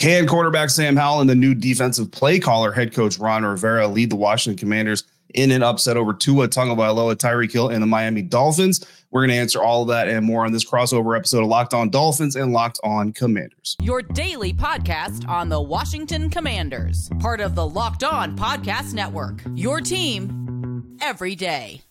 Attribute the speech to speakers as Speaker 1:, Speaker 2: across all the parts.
Speaker 1: Can quarterback Sam Howell and the new defensive play caller head coach Ron Rivera lead the Washington Commanders in an upset over Tua Tagovailoa, Tyreek Hill, and the Miami Dolphins? We're going to answer all of that and more on this crossover episode of Locked On Dolphins and Locked On Commanders.
Speaker 2: Your daily podcast on the Washington Commanders, part of the Locked On Podcast Network. Your team every day.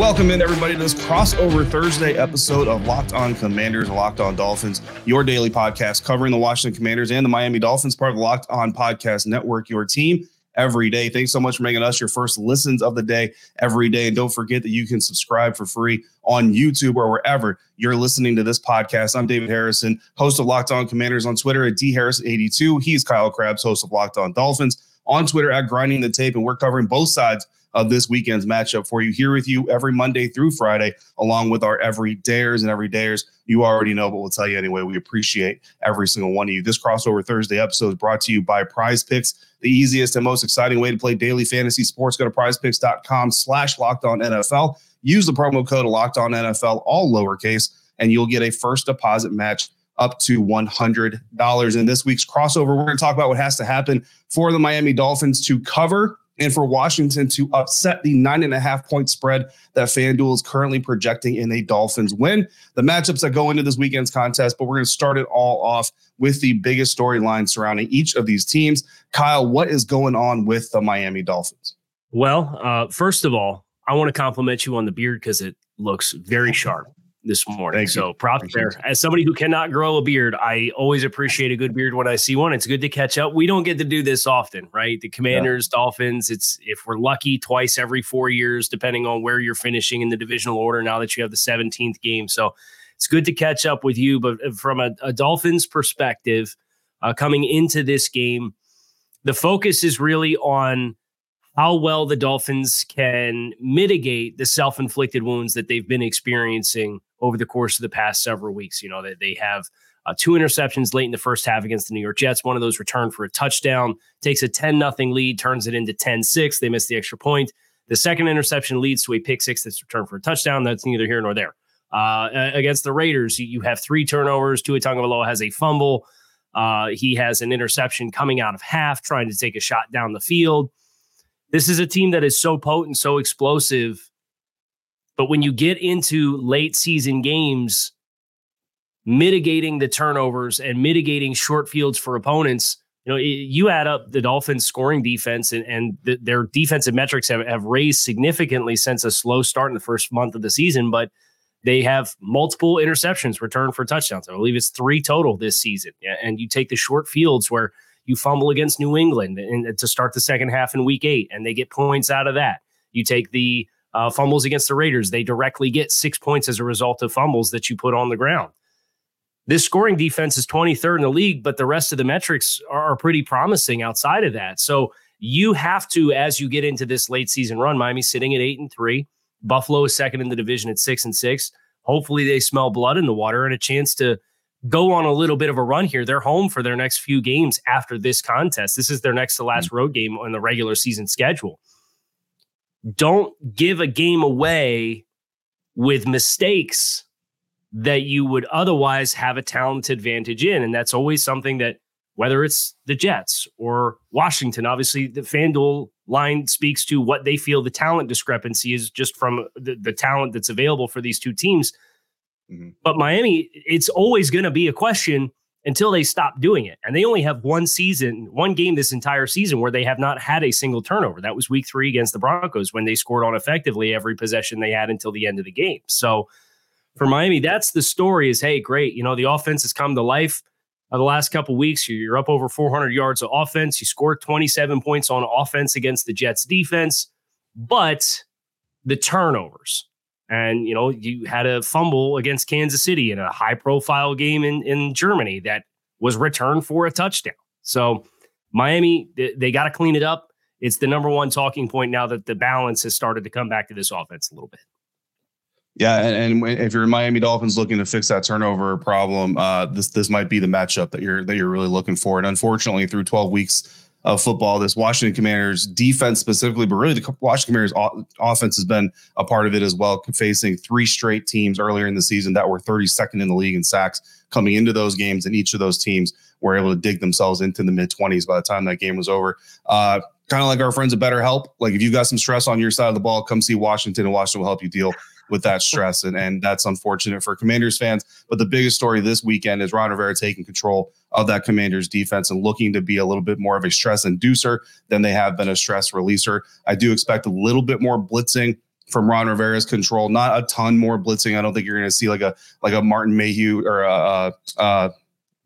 Speaker 1: Welcome in, everybody, to this crossover Thursday episode of Locked On Commanders and Locked On Dolphins, your daily podcast covering the Washington Commanders and the Miami Dolphins, part of the Locked On Podcast Network, your team every day. Thanks so much for making us your first listens of the day every day. And don't forget that you can subscribe for free on YouTube or wherever you're listening to this podcast. I'm David Harrison, host of Locked On Commanders on Twitter at dharrison82. He's Kyle Crabbs, host of Locked On Dolphins on Twitter at Grinding the Tape. And we're covering both sides of this weekend's matchup for you. Here with you every Monday through Friday, along with our every dayers and every dayers. You already know, but we'll tell you anyway. We appreciate every single one of you. This crossover Thursday episode is brought to you by Prize Picks, the easiest and most exciting way to play daily fantasy sports. Go to prizepicks.com slash locked on NFL. Use the promo code locked on NFL, all lowercase, and you'll get a first deposit match up to $100. In this week's crossover, we're going to talk about what has to happen for the Miami Dolphins to cover and for Washington to upset the nine and a half point spread that FanDuel is currently projecting in a Dolphins win. The matchups that go into this weekend's contest, but we're going to start it all off with the biggest storyline surrounding each of these teams. Kyle, what is going on with the Miami Dolphins?
Speaker 3: Well, uh, first of all, I want to compliment you on the beard because it looks very sharp this morning. Thank so props there. As somebody who cannot grow a beard, I always appreciate a good beard when I see one. It's good to catch up. We don't get to do this often, right? The Commanders, yeah. Dolphins, it's if we're lucky twice every 4 years depending on where you're finishing in the divisional order now that you have the 17th game. So it's good to catch up with you, but uh, from a, a Dolphins perspective, uh, coming into this game, the focus is really on how well the Dolphins can mitigate the self inflicted wounds that they've been experiencing over the course of the past several weeks. You know, they, they have uh, two interceptions late in the first half against the New York Jets. One of those returned for a touchdown, takes a 10 nothing lead, turns it into 10 6. They miss the extra point. The second interception leads to a pick six that's returned for a touchdown. That's neither here nor there. Uh, against the Raiders, you, you have three turnovers. Tua Tagovailoa has a fumble. Uh, he has an interception coming out of half, trying to take a shot down the field. This is a team that is so potent, so explosive but when you get into late season games, mitigating the turnovers and mitigating short fields for opponents, you know, you add up the Dolphins' scoring defense and, and the, their defensive metrics have, have raised significantly since a slow start in the first month of the season, but they have multiple interceptions returned for touchdowns. I believe it's three total this season. And you take the short fields where you fumble against New England and to start the second half in week eight, and they get points out of that. You take the uh, fumbles against the Raiders, they directly get six points as a result of fumbles that you put on the ground. This scoring defense is 23rd in the league, but the rest of the metrics are, are pretty promising outside of that. So you have to, as you get into this late season run, Miami sitting at eight and three, Buffalo is second in the division at six and six. Hopefully, they smell blood in the water and a chance to go on a little bit of a run here. They're home for their next few games after this contest. This is their next to last mm-hmm. road game on the regular season schedule don't give a game away with mistakes that you would otherwise have a talent advantage in. And that's always something that, whether it's the Jets or Washington, obviously the FanDuel line speaks to what they feel the talent discrepancy is just from the, the talent that's available for these two teams. Mm-hmm. But Miami, it's always going to be a question until they stop doing it. And they only have one season, one game this entire season where they have not had a single turnover. That was week three against the Broncos when they scored on effectively every possession they had until the end of the game. So for Miami, that's the story is hey, great. You know, the offense has come to life. Uh, the last couple weeks, you're up over 400 yards of offense. You scored 27 points on offense against the Jets defense, but the turnovers, and, you know, you had a fumble against Kansas City in a high profile game in, in Germany that was returned for a touchdown. So Miami, they, got to clean it up. It's the number one talking point now that the balance has started to come back to this offense a little bit.
Speaker 1: Yeah, and, and, if you're Miami Dolphins looking to fix that turnover problem, uh, this this might be the matchup that you're that you're really looking for. And unfortunately, through 12 weeks of football. This Washington Commanders defense specifically, but really the Washington Commanders offense has been a part of it as well, facing three straight teams earlier in the season that were 32nd in the league in sacks coming into those games, and each of those teams were able to dig themselves into the mid 20s by the time that game was over. Uh, kind of like our friends at BetterHelp. Like if you've got some stress on your side of the ball, come see Washington, and Washington will help you deal with that stress. And, and that's unfortunate for Commanders fans. But the biggest story this weekend is Ron Rivera taking control of that Commanders defense and looking to be a little bit more of a stress inducer than they have been a stress releaser. I do expect a little bit more blitzing from Ron Rivera's control. Not a ton more blitzing. I don't think you're going to see like a like a Martin Mayhew or a, uh, uh,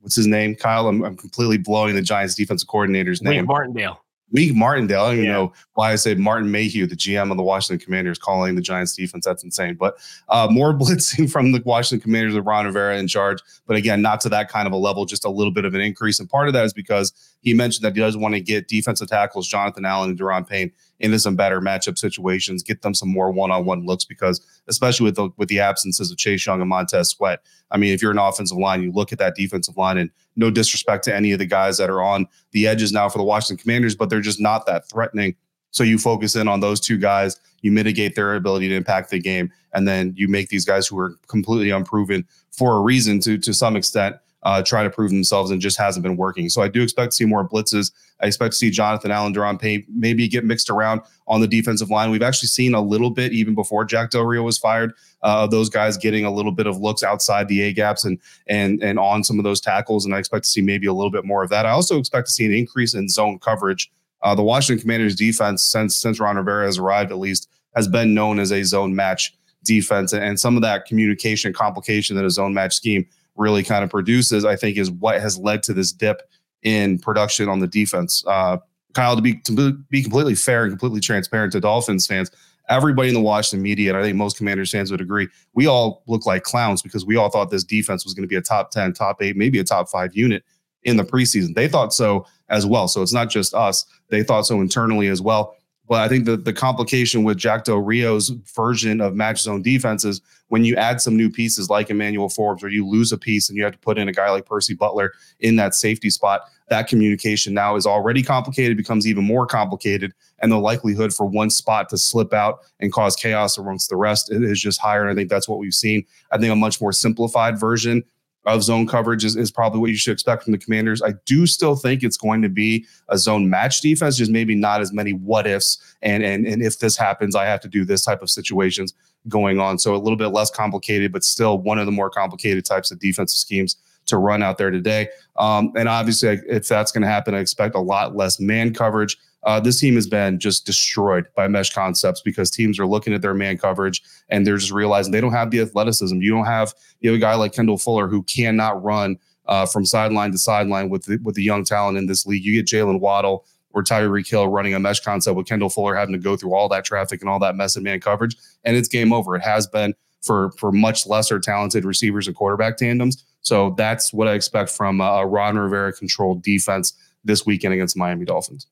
Speaker 1: what's his name, Kyle. I'm, I'm completely blowing the Giants defensive coordinator's name.
Speaker 3: Martindale.
Speaker 1: Wink Martindale. I don't even yeah. know why I said Martin Mayhew, the GM of the Washington Commanders, calling the Giants defense. That's insane. But uh, more blitzing from the Washington Commanders with Ron Rivera in charge. But again, not to that kind of a level, just a little bit of an increase. And part of that is because he mentioned that he does want to get defensive tackles, Jonathan Allen and Daron Payne, into some better matchup situations, get them some more one-on-one looks because especially with the with the absences of Chase Young and Montez Sweat. I mean, if you're an offensive line, you look at that defensive line and no disrespect to any of the guys that are on the edges now for the Washington Commanders, but they're just not that threatening. So you focus in on those two guys, you mitigate their ability to impact the game, and then you make these guys who are completely unproven for a reason to to some extent uh, try to prove themselves and just hasn't been working. So I do expect to see more blitzes. I expect to see Jonathan Allen, Payne maybe get mixed around on the defensive line. We've actually seen a little bit even before Jack Del Rio was fired. Uh, those guys getting a little bit of looks outside the A gaps and and and on some of those tackles, and I expect to see maybe a little bit more of that. I also expect to see an increase in zone coverage. Uh, the Washington Commanders defense since since Ron Rivera has arrived, at least, has been known as a zone match defense, and some of that communication complication that a zone match scheme really kind of produces, I think, is what has led to this dip in production on the defense. Uh, Kyle, to be to be completely fair and completely transparent to Dolphins fans, everybody in the Washington media, and I think most Commanders fans would agree, we all look like clowns because we all thought this defense was going to be a top 10, top eight, maybe a top five unit in the preseason. They thought so as well. So it's not just us. They thought so internally as well. But I think the, the complication with Jack Del Rio's version of match zone defense is when you add some new pieces like Emmanuel Forbes, or you lose a piece and you have to put in a guy like Percy Butler in that safety spot, that communication now is already complicated, becomes even more complicated. And the likelihood for one spot to slip out and cause chaos amongst the rest is just higher. And I think that's what we've seen. I think a much more simplified version of zone coverage is, is probably what you should expect from the commanders. I do still think it's going to be a zone match defense, just maybe not as many what ifs and and and if this happens, I have to do this type of situations going on. So a little bit less complicated, but still one of the more complicated types of defensive schemes to run out there today. Um, and obviously, if that's going to happen, I expect a lot less man coverage. Uh, this team has been just destroyed by mesh concepts because teams are looking at their man coverage and they're just realizing they don't have the athleticism. You don't have you have a guy like Kendall Fuller who cannot run uh, from sideline to sideline with the, with the young talent in this league. You get Jaylen Waddle or Tyreek Hill running a mesh concept with Kendall Fuller having to go through all that traffic and all that mess and man coverage, and it's game over. It has been for for much lesser talented receivers and quarterback tandems. So that's what I expect from a Ron Rivera controlled defense this weekend against Miami Dolphins.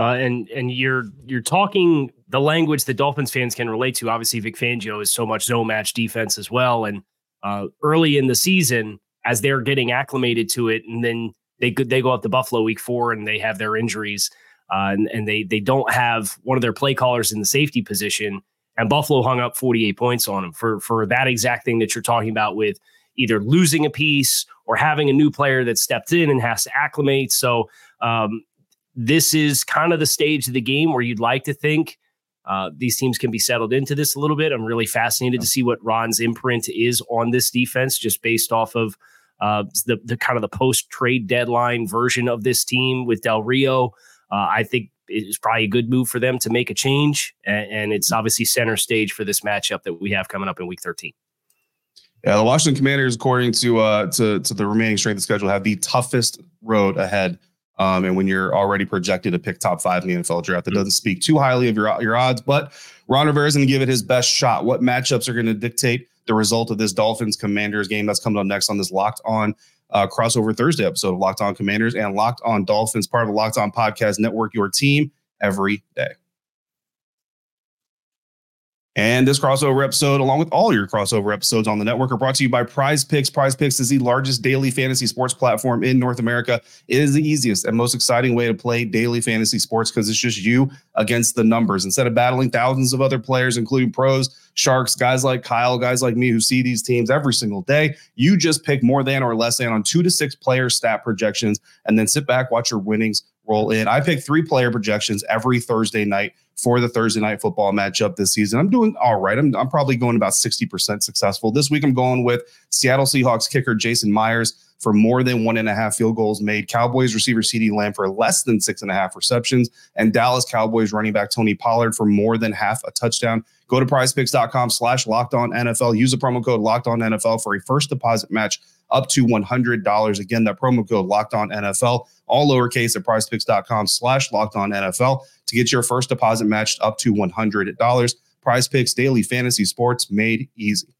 Speaker 3: Uh, and and you're you're talking the language that Dolphins fans can relate to. Obviously, Vic Fangio is so much zone match defense as well. And uh, early in the season, as they're getting acclimated to it, and then they could they go up to Buffalo week four and they have their injuries, uh, and and they they don't have one of their play callers in the safety position. And Buffalo hung up 48 points on them for for that exact thing that you're talking about with either losing a piece or having a new player that stepped in and has to acclimate. So um, this is kind of the stage of the game where you'd like to think uh, these teams can be settled into this a little bit. I'm really fascinated to see what Ron's imprint is on this defense, just based off of uh, the the kind of the post trade deadline version of this team with Del Rio. Uh, I think it's probably a good move for them to make a change, and, and, it's obviously center stage for this matchup that we have coming up in Week 13.
Speaker 1: Yeah, the Washington Commanders, according to uh, to to the remaining strength of schedule, have the toughest road ahead um, and when you're already projected to pick top five in the NFL draft, that mm-hmm. doesn't speak too highly of your your odds. But Ron Rivera is going to give it his best shot. What matchups are going to dictate the result of this Dolphins Commanders game that's coming up next on this Locked On uh, crossover Thursday episode of Locked On Commanders and Locked On Dolphins, part of the Locked On Podcast Network. Your team every day. And this crossover episode, along with all your crossover episodes on the network, are brought to you by Prize Picks. Prize Picks is the largest daily fantasy sports platform in North America. It is the easiest and most exciting way to play daily fantasy sports because it's just you against the numbers. Instead of battling thousands of other players, including pros, sharks, guys like Kyle, guys like me who see these teams every single day, you just pick more than or less than on two to six player stat projections and then sit back, watch your winnings roll in. I pick three player projections every Thursday night for the Thursday night football matchup this season. I'm doing all right. I'm, I'm probably going about 60% successful. This week, I'm going with Seattle Seahawks kicker Jason Myers for more than one and a half field goals made, Cowboys receiver CeeDee Lamb for less than six and a half receptions, and Dallas Cowboys running back Tony Pollard for more than half a touchdown. Go to prizepicks.com slash locked on NFL. Use the promo code locked on NFL for a first deposit match up to $100. Again, that promo code locked on NFL, all lowercase at prizepicks.com slash locked on NFL to get your first deposit matched up to $100. Prize Picks Daily Fantasy Sports made easy.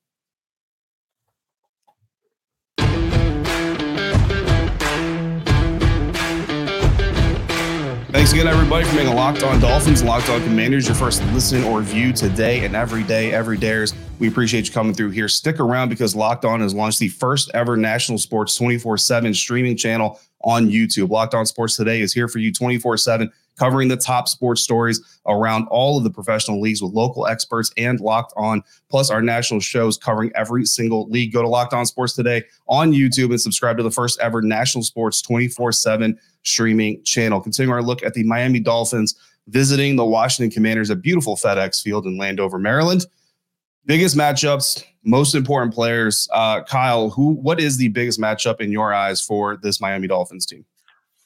Speaker 1: Thanks again, everybody, for making Locked On Dolphins, Locked On Commanders your first listen or view today and every day, every dayers. We appreciate you coming through here. Stick around because Locked On has launched the first ever national sports 24 7 streaming channel on YouTube. Locked On Sports Today is here for you 24 7 covering the top sports stories around all of the professional leagues with local experts and Locked On, plus our national shows covering every single league. Go to Locked On Sports today on YouTube and subscribe to the first ever national sports 24 7 streaming channel. Continuing our look at the Miami Dolphins visiting the Washington Commanders at beautiful FedEx Field in Landover, Maryland. Biggest matchups, most important players. Uh, Kyle, who? What is the biggest matchup in your eyes for this Miami Dolphins team?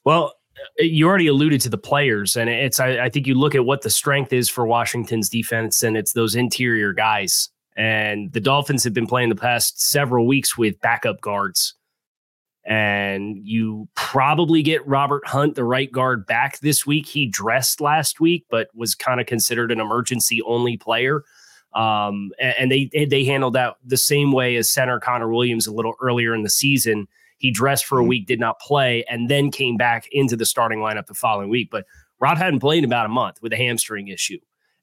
Speaker 3: Well, you already alluded to the players, and it's I, I, think you look at what the strength is for Washington's defense, and it's those interior guys. And the Dolphins have been playing the past several weeks with backup guards. And you probably get Robert Hunt, the right guard, back this week. He dressed last week, but was kind of considered an emergency only player. Um, and, and they they handled that the same way as center Connor Williams a little earlier in the season he dressed for a mm-hmm. week, did not play, and then came back into the starting lineup the following week. But Rod hadn't played in about a month with a hamstring issue.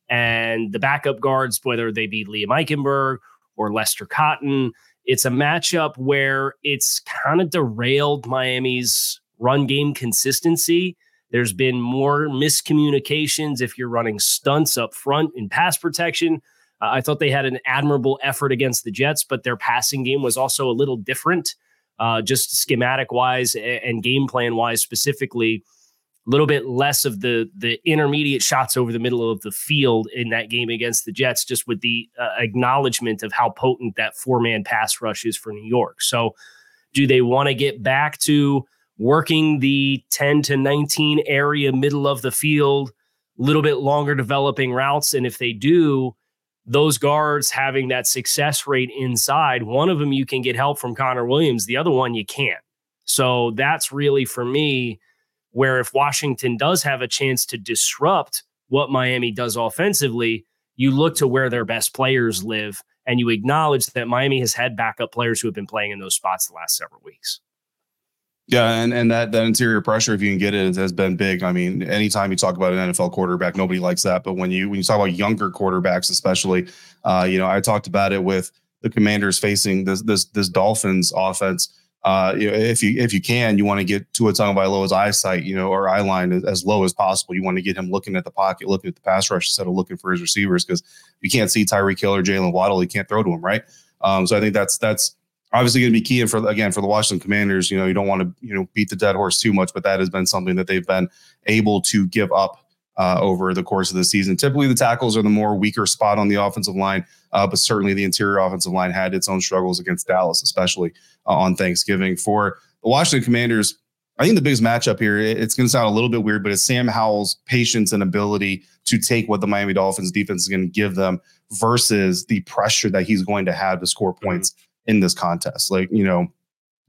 Speaker 3: And the backup guards, whether they be Liam Eichenberg or Lester Cotton, it's a matchup where it's kind of derailed Miami's run game consistency. There's been more miscommunications if you're running stunts up front in pass protection. Uh, I thought they had an admirable effort against the Jets, but their passing game was also a little different uh, just schematic wise and game plan wise specifically a little bit less of the the intermediate shots over the middle of the field in that game against the Jets, just with the uh, acknowledgement of how potent that four man pass rush is for New York. So, do they want to get back to working the 10 to 19 area middle of the field, a little bit longer developing routes? And if they do, those guards having that success rate inside, one of them you can get help from Connor Williams, the other one you can't. So that's really for me where if Washington does have a chance to disrupt what Miami does offensively, you look to where their best players live and you acknowledge that Miami has had backup players who have been playing in those spots the last several weeks.
Speaker 1: Yeah, and, and that that interior pressure, if you can get it, has been big. I mean, anytime you talk about an NFL quarterback, nobody likes that. But when you when you talk about younger quarterbacks, especially, uh, you know, I talked about it with the Commanders facing this this this Dolphins offense. Uh, you know, if you if you can, you want to get Tua Tagovailoa's eyesight, you know, or eye line as, as low as possible. You want to get him looking at the pocket, looking at the pass rush instead of looking for his receivers because you can't see Tyreek Hill or Jaylen Waddle, he can't throw to him, right? Um, so I think that's that's obviously going to be key. And for again for the Washington Commanders, you know, you don't want to you know beat the dead horse too much, but that has been something that they've been able to give up uh, over the course of the season. Typically, the tackles are the more weaker spot on the offensive line, uh, but certainly the interior offensive line had its own struggles against Dallas, especially uh, on Thanksgiving. For the Washington Commanders, I think the biggest matchup here, it's going to sound a little bit weird, but it's Sam Howell's patience and ability to take what the Miami Dolphins defense is going to give them versus the pressure that he's going to have to score mm-hmm. points. Mm-hmm in this contest. Like, you know,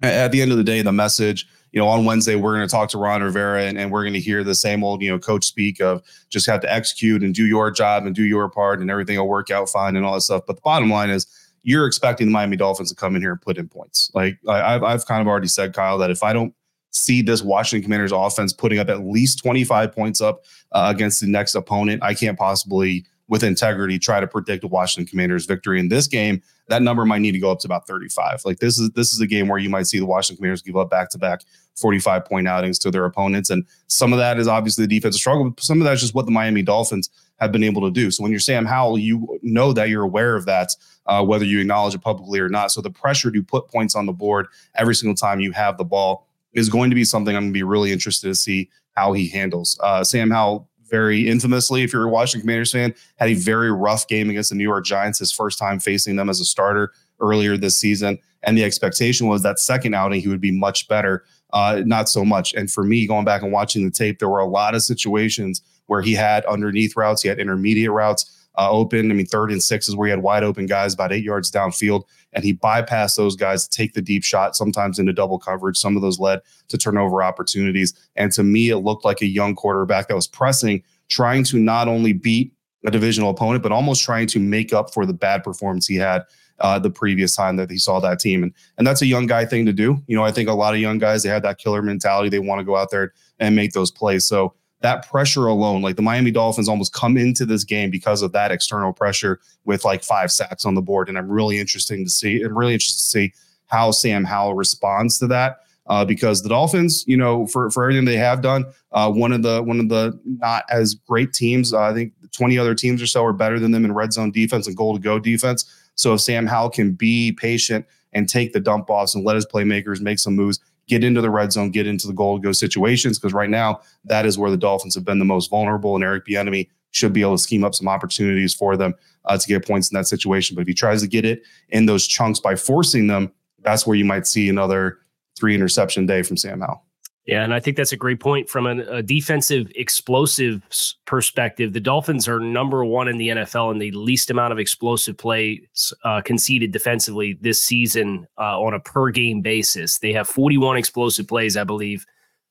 Speaker 1: at the end of the day, the message, you know, on Wednesday, we're going to talk to Ron Rivera and, and we're going to hear the same old, you know, coach speak of just have to execute and do your job and do your part and everything will work out fine and all that stuff. But the bottom line is you're expecting the Miami Dolphins to come in here and put in points. Like I, have I've kind of already said, Kyle, that if I don't see this Washington Commanders offense putting up at least 25 points up uh, against the next opponent, I can't possibly with integrity try to predict the Washington Commanders victory in this game, that number might need to go up to about 35. Like this is this is a game where you might see the Washington Commanders give up back to back 45 point outings to their opponents. And some of that is obviously the defensive struggle, but some of that's just what the Miami Dolphins have been able to do. So when you're Sam Howell, you know that you're aware of that, uh, whether you acknowledge it publicly or not. So the pressure to put points on the board every single time you have the ball is going to be something I'm going to be really interested to see how he handles. Uh, Sam Howell very infamously, if you're a Washington Commanders fan, had a very rough game against the New York Giants, his first time facing them as a starter earlier this season. And the expectation was that second outing, he would be much better. Uh, not so much. And for me, going back and watching the tape, there were a lot of situations where he had underneath routes, he had intermediate routes uh, open. I mean, third and six is where he had wide open guys about eight yards downfield, and he bypassed those guys to take the deep shot, sometimes into double coverage. Some of those led to turnover opportunities. And to me, it looked like a young quarterback that was pressing, trying to not only beat a divisional opponent, but almost trying to make up for the bad performance he had uh, the previous time that he saw that team. And and that's a young guy thing to do. You know, I think a lot of young guys they have that killer mentality. They want to go out there and make those plays. So that pressure alone, like the Miami Dolphins almost come into this game because of that external pressure with like five sacks on the board. And I'm really interested to see, I'm really interested to see how Sam Howell responds to that. Uh, because the Dolphins, you know, for, for everything they have done, uh, one of the one of the not as great teams. Uh, I think 20 other teams or so are better than them in red zone defense and goal to go defense. So if Sam Howell can be patient and take the dump offs and let his playmakers make some moves, get into the red zone, get into the goal to go situations. Because right now, that is where the Dolphins have been the most vulnerable, and Eric Bieniemy should be able to scheme up some opportunities for them uh, to get points in that situation. But if he tries to get it in those chunks by forcing them, that's where you might see another three interception day from Sam Howell.
Speaker 3: Yeah, and I think that's a great point from a, a defensive explosive perspective. The Dolphins are number one in the NFL in the least amount of explosive plays uh, conceded defensively this season uh, on a per game basis. They have 41 explosive plays, I believe,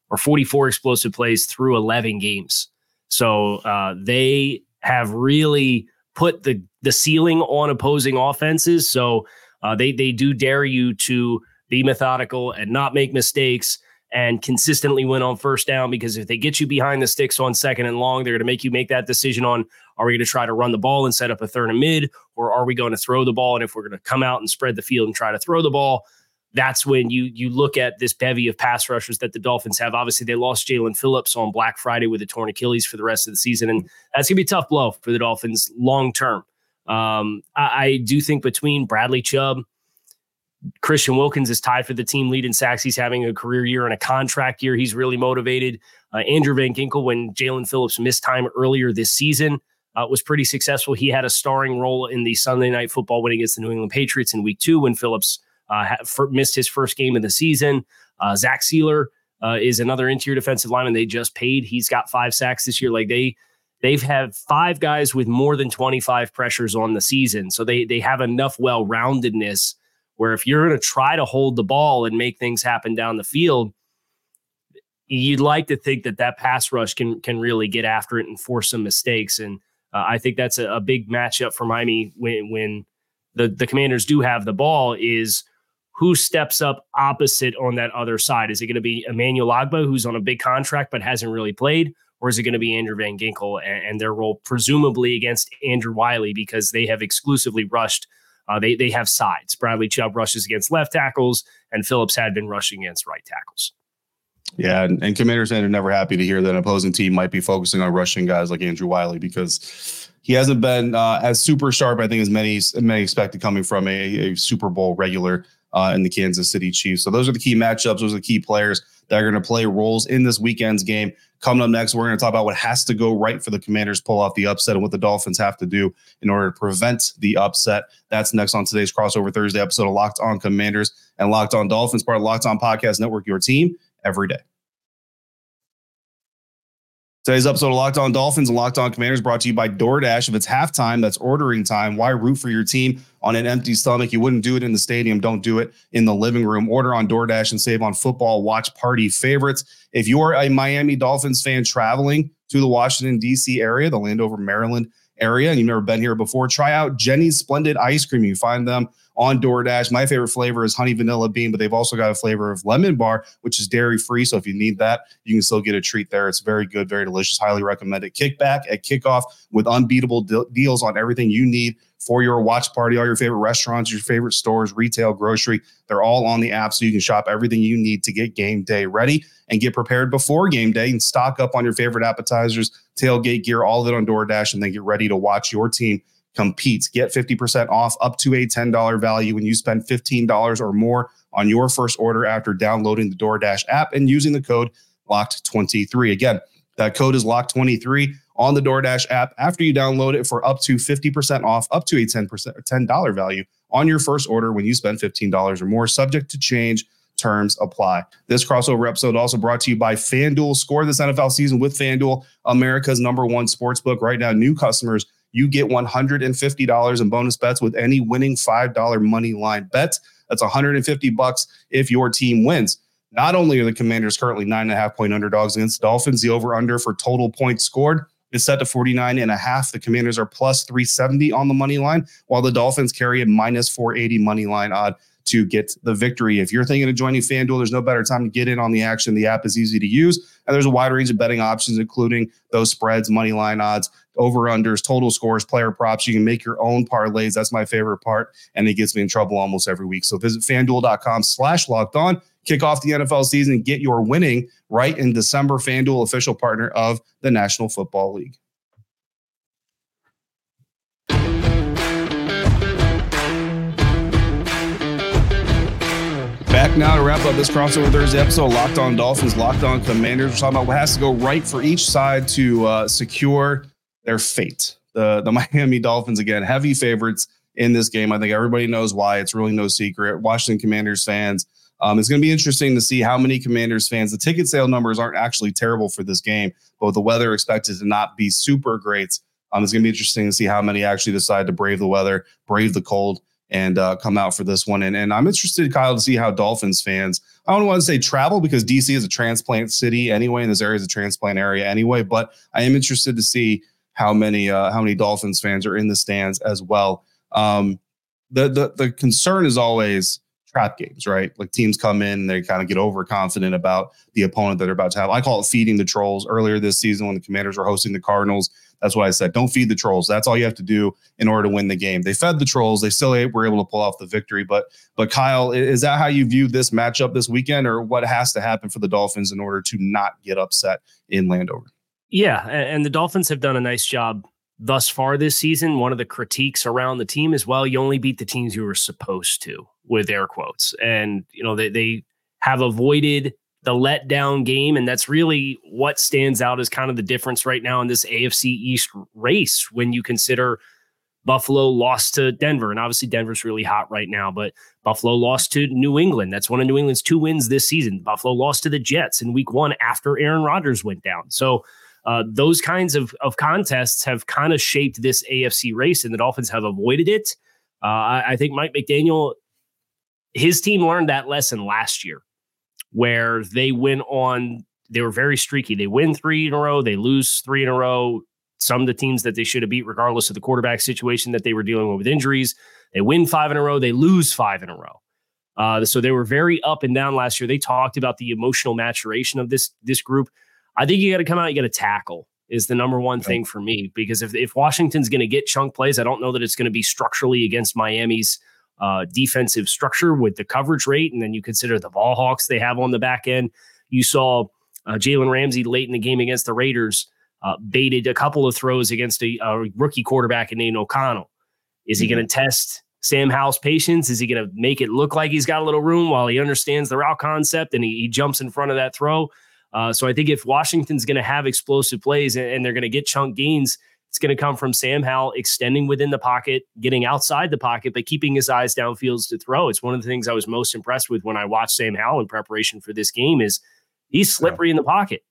Speaker 3: or 44 explosive plays through 11 games. So uh, they have really put the the ceiling on opposing offenses. So uh, they they do dare you to be methodical and not make mistakes and consistently win on first down because if they get you behind the sticks on second and long, they're going to make you make that decision on are we going to try to run the ball and set up a third and mid, or are we going to throw the ball? And if we're going to come out and spread the field and try to throw the ball, that's when you you look at this bevy of pass rushers that the Dolphins have. Obviously, they lost Jaelan Phillips on Black Friday with a torn Achilles for the rest of the season, and that's going to be a tough blow for the Dolphins long term. Um, I, I do think between Bradley Chubb Christian Wilkins is tied for the team lead in sacks. He's having a career year and a contract year. He's really motivated. Uh, Andrew Van Ginkel, when Jaelan Phillips missed time earlier this season, uh, was pretty successful. He had a starring role in the Sunday night football win against the New England Patriots in week two when Phillips uh, missed his first game of the season. Uh, Zach Sieler uh, is another interior defensive lineman they just paid. He's got five sacks this year. Like they, they've had five guys with more than 25 pressures on the season. So they, they have enough well roundedness where if you're going to try to hold the ball and make things happen down the field, you'd like to think that that pass rush can can really get after it and force some mistakes. And uh, I think that's a, a, big matchup for Miami when when the the Commanders do have the ball is who steps up opposite on that other side. Is it going to be Emmanuel Ogbah, who's on a big contract but hasn't really played? Or is it going to be Andrew Van Ginkel and their role, presumably against Andrew Wylie because they have exclusively rushed uh, they they have sides. Bradley Chubb rushes against left tackles, and Phillips had been rushing against right tackles.
Speaker 1: Yeah, and, and commanders are never happy to hear that an opposing team might be focusing on rushing guys like Andrew Wylie because he hasn't been uh, as super sharp. I think as many many expected coming from a, a Super Bowl regular uh, in the Kansas City Chiefs. So those are the key matchups. Those are the key players that are going to play roles in this weekend's game. Coming up next, we're going to talk about what has to go right for the Commanders pull off the upset and what the Dolphins have to do in order to prevent the upset. That's next on today's crossover Thursday episode of Locked On Commanders and Locked On Dolphins, part of Locked On Podcast Network, your team every day. Today's episode of Locked On Dolphins and Locked On Commanders brought to you by DoorDash. If it's halftime, that's ordering time. Why root for your team on an empty stomach? You wouldn't do it in the stadium. Don't do it in the living room. Order on DoorDash and save on football watch party favorites. If you're a Miami Dolphins fan traveling to the Washington, D.C. area, the Landover, Maryland area and you've never been here before, try out Jeni's Splendid Ice Cream. You find them on DoorDash. My favorite flavor is honey vanilla bean, but they've also got a flavor of lemon bar, which is dairy free. So if you need that, you can still get a treat there. It's very good, very delicious. Highly recommend it. Kickback at kickoff with unbeatable de- deals on everything you need for your watch party, all your favorite restaurants, your favorite stores, retail, grocery. They're all on the app so you can shop everything you need to get game day ready and get prepared before game day and stock up on your favorite appetizers, tailgate gear, all of it on DoorDash, and then get ready to watch your team compete. Get 50% off up to a $10 value when you spend $15 or more on your first order after downloading the DoorDash app and using the code LOCKED23. Again, that code is LOCKED23 on the DoorDash app after you download it for up to 50% off, up to a 10% $10 value on your first order when you spend $15 or more, subject to change. Terms apply. This crossover episode also brought to you by FanDuel. Score this NFL season with FanDuel, America's number one sports book. Right now, new customers, you get $150 in bonus bets with any winning $5 money line bet. That's 150 bucks if your team wins. Not only are the Commanders currently nine and a half point underdogs against the Dolphins, the over under for total points scored is set to 49 and a half. The Commanders are plus 370 on the money line, while the Dolphins carry a minus 480 money line odd to get the victory. If you're thinking of joining FanDuel, there's no better time to get in on the action. The app is easy to use, and there's a wide range of betting options, including those spreads, money line odds, over unders, total scores, player props. You can make your own parlays. That's my favorite part, and it gets me in trouble almost every week. So visit fanduel.com slash locked on, kick off the NFL season, get your winning right in December. FanDuel, official partner of the National Football League. Back now to wrap up this crossover Thursday episode Locked On Dolphins, Locked On Commanders. We're talking about what has to go right for each side to uh, secure their fate. The, the Miami Dolphins, again, heavy favorites in this game. I think everybody knows why. It's really no secret. Washington Commanders fans, um, it's going to be interesting to see how many Commanders fans. The ticket sale numbers aren't actually terrible for this game, but with the weather expected to not be super great, um, it's going to be interesting to see how many actually decide to brave the weather, brave the cold, and uh, come out for this one. And, and I'm interested, Kyle, to see how Dolphins fans, I don't want to say travel because DC is a transplant city anyway, and this area is a transplant area anyway, but I am interested to see how many uh, how many Dolphins fans are in the stands as well. Um, the, the the concern is always trap games, right? Like teams come in, they kind of get overconfident about the opponent that they're about to have. I call it feeding the trolls. Earlier this season, when the Commanders were hosting the Cardinals, that's what I said. Don't feed the trolls. That's all you have to do in order to win the game. They fed the trolls. They still were able to pull off the victory. But but Kyle, is that how you view this matchup this weekend, or what has to happen for the Dolphins in order to not get upset in Landover?
Speaker 3: Yeah, and the Dolphins have done a nice job thus far this season. One of the critiques around the team is, well, you only beat the teams you were supposed to, with air quotes. And, you know, they, they have avoided the letdown game. And that's really what stands out as kind of the difference right now in this AFC East race when you consider Buffalo lost to Denver. And obviously, Denver's really hot right now, but Buffalo lost to New England. That's one of New England's two wins this season. Buffalo lost to the Jets in week one after Aaron Rodgers went down. So, uh, those kinds of, of contests have kind of shaped this AFC race, and the Dolphins have avoided it. Uh, I, I think Mike McDaniel, his team learned that lesson last year, where they went on, they were very streaky. They win three in a row, they lose three in a row. Some of the teams that they should have beat, regardless of the quarterback situation that they were dealing with with injuries, they win five in a row, they lose five in a row. Uh, so they were very up and down last year. They talked about the emotional maturation of this this group. I think you got to come out, you got to tackle is the number one thing for me because if, if Washington's going to get chunk plays, I don't know that it's going to be structurally against Miami's uh, defensive structure with the coverage rate. And then you consider the ball hawks they have on the back end. You saw uh, Jalen Ramsey late in the game against the Raiders uh, baited a couple of throws against a, a rookie quarterback named O'Connell. Is he mm-hmm. going to test Sam Howell's patience? Is he going to make it look like he's got a little room while he understands the route concept and he, he jumps in front of that throw? Uh, so I think if Washington's going to have explosive plays and, and they're going to get chunk gains, it's going to come from Sam Howell extending within the pocket, getting outside the pocket, but keeping his eyes downfields to throw. It's one of the things I was most impressed with when I watched Sam Howell in preparation for this game is he's slippery yeah. in the pocket,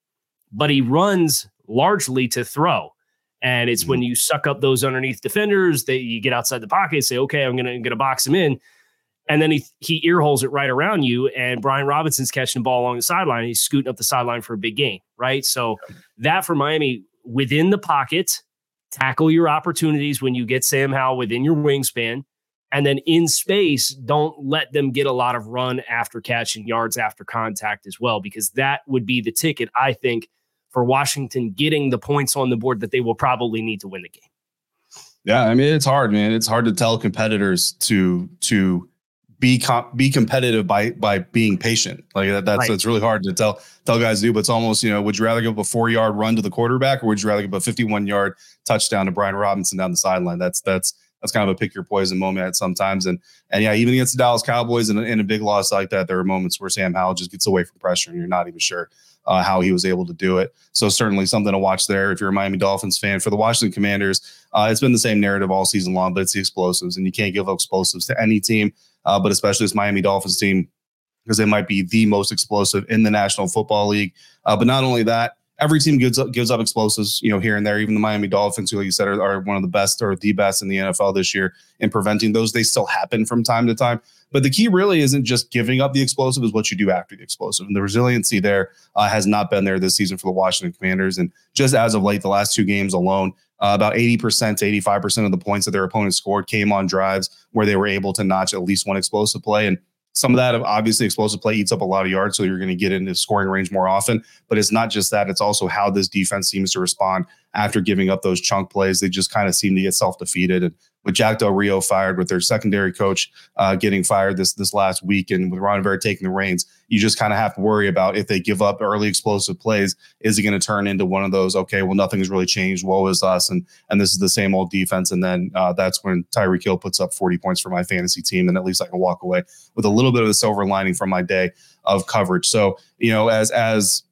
Speaker 3: but he runs largely to throw. And it's mm-hmm. when you suck up those underneath defenders that you get outside the pocket, say, okay, I'm gonna, I'm gonna box him in and then he he ear holes it right around you. And Brian Robinson's catching the ball along the sideline. he's scooting up the sideline for a big gain, right? So that for Miami within the pocket, tackle your opportunities when you get Sam Howell within your wingspan. And then in space, don't let them get a lot of run after catching yards after contact as well, because that would be the ticket, I think, for Washington getting the points on the board that they will probably need to win the game.
Speaker 1: Yeah, I mean it's hard, man. It's hard to tell competitors to to be com- be competitive by by being patient. Like that, that's right. it's really hard to tell tell guys to do. But it's almost you know, would you rather give a four yard run to the quarterback, or would you rather give a fifty one yard touchdown to Brian Robinson down the sideline? That's that's that's kind of a pick your poison moment at sometimes. And and yeah, even against the Dallas Cowboys in, in a big loss like that, there are moments where Sam Howell just gets away from pressure, and you're not even sure uh, how he was able to do it. So certainly something to watch there if you're a Miami Dolphins fan. For the Washington Commanders, uh, it's been the same narrative all season long, but it's the explosives, and you can't give up explosives to any team, uh, but especially this Miami Dolphins team because they might be the most explosive in the National Football League. Uh, but not only that, every team gives up, gives up explosives, you know, here and there. Even the Miami Dolphins, who, like you said, are, are, one of the best or the best in the NFL this year in preventing those. They still happen from time to time. But the key really isn't just giving up the explosive; is what you do after the explosive. And the resiliency there uh, has not been there this season for the Washington Commanders. And just as of late, the last two games alone, uh, about 80% to 85% of the points that their opponents scored came on drives where they were able to notch at least one explosive play. And some of that obviously explosive play eats up a lot of yards, so you're going to get into scoring range more often. But it's not just that; it's also how this defense seems to respond after giving up those chunk plays. They just kind of seem to get self defeated, and with Jack Del Rio fired, with their secondary coach uh, getting fired this this last week, and with Ron Rivera taking the reins, you just kind of have to worry about if they give up early explosive plays, is it going to turn into one of those? Okay, well nothing's really changed. Woe is us, and and this is the same old defense. And then uh, that's when Tyreek Hill puts up 40 points for my fantasy team, and at least I can walk away with a little bit of the silver lining from my day of coverage. So you know, as as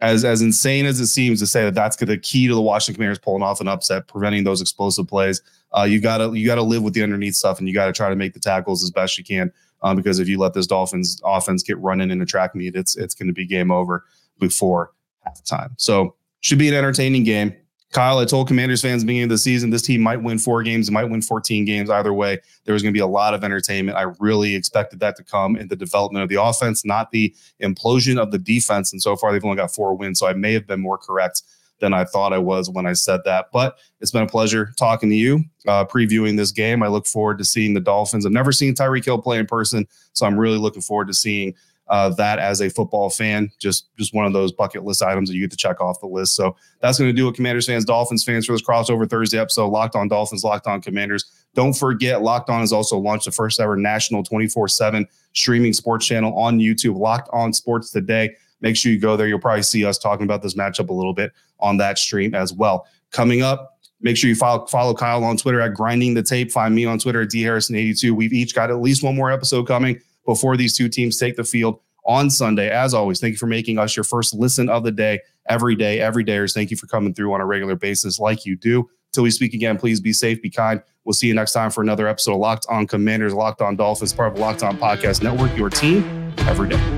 Speaker 1: as as insane as it seems to say that that's the key to the Washington Commanders pulling off an upset, preventing those explosive plays. Uh, you gotta you gotta live with the underneath stuff, and you gotta try to make the tackles as best you can. Um, because if you let this Dolphins offense get running in a track meet, it's it's going to be game over before halftime. So should be an entertaining game. Kyle, I told Commanders fans beginning of the season, this team might win four games, might win 14 games. Either way, there was going to be a lot of entertainment. I really expected that to come in the development of the offense, not the implosion of the defense. And so far, they've only got four wins. So I may have been more correct than I thought I was when I said that. But it's been a pleasure talking to you, uh, previewing this game. I look forward to seeing the Dolphins. I've never seen Tyreek Hill play in person, so I'm really looking forward to seeing uh, that as a football fan. Just just one of those bucket list items that you get to check off the list. So that's going to do it, Commanders fans, Dolphins fans, for this crossover Thursday episode. Locked on Dolphins, Locked on Commanders. Don't forget, Locked On has also launched the first ever national 24 7 streaming sports channel on YouTube, Locked On Sports Today. Make sure you go there. You'll probably see us talking about this matchup a little bit on that stream as well. Coming up, make sure you follow, follow Kyle on Twitter at Grinding the Tape. Find me on Twitter at dharrison82. We've each got at least one more episode coming before these two teams take the field on Sunday. As always, thank you for making us your first listen of the day every day, every dayers. Thank you for coming through on a regular basis like you do. Till we speak again, please be safe, be kind. We'll see you next time for another episode of Locked On Commanders, Locked On Dolphins, part of Locked On Podcast Network, your team every day.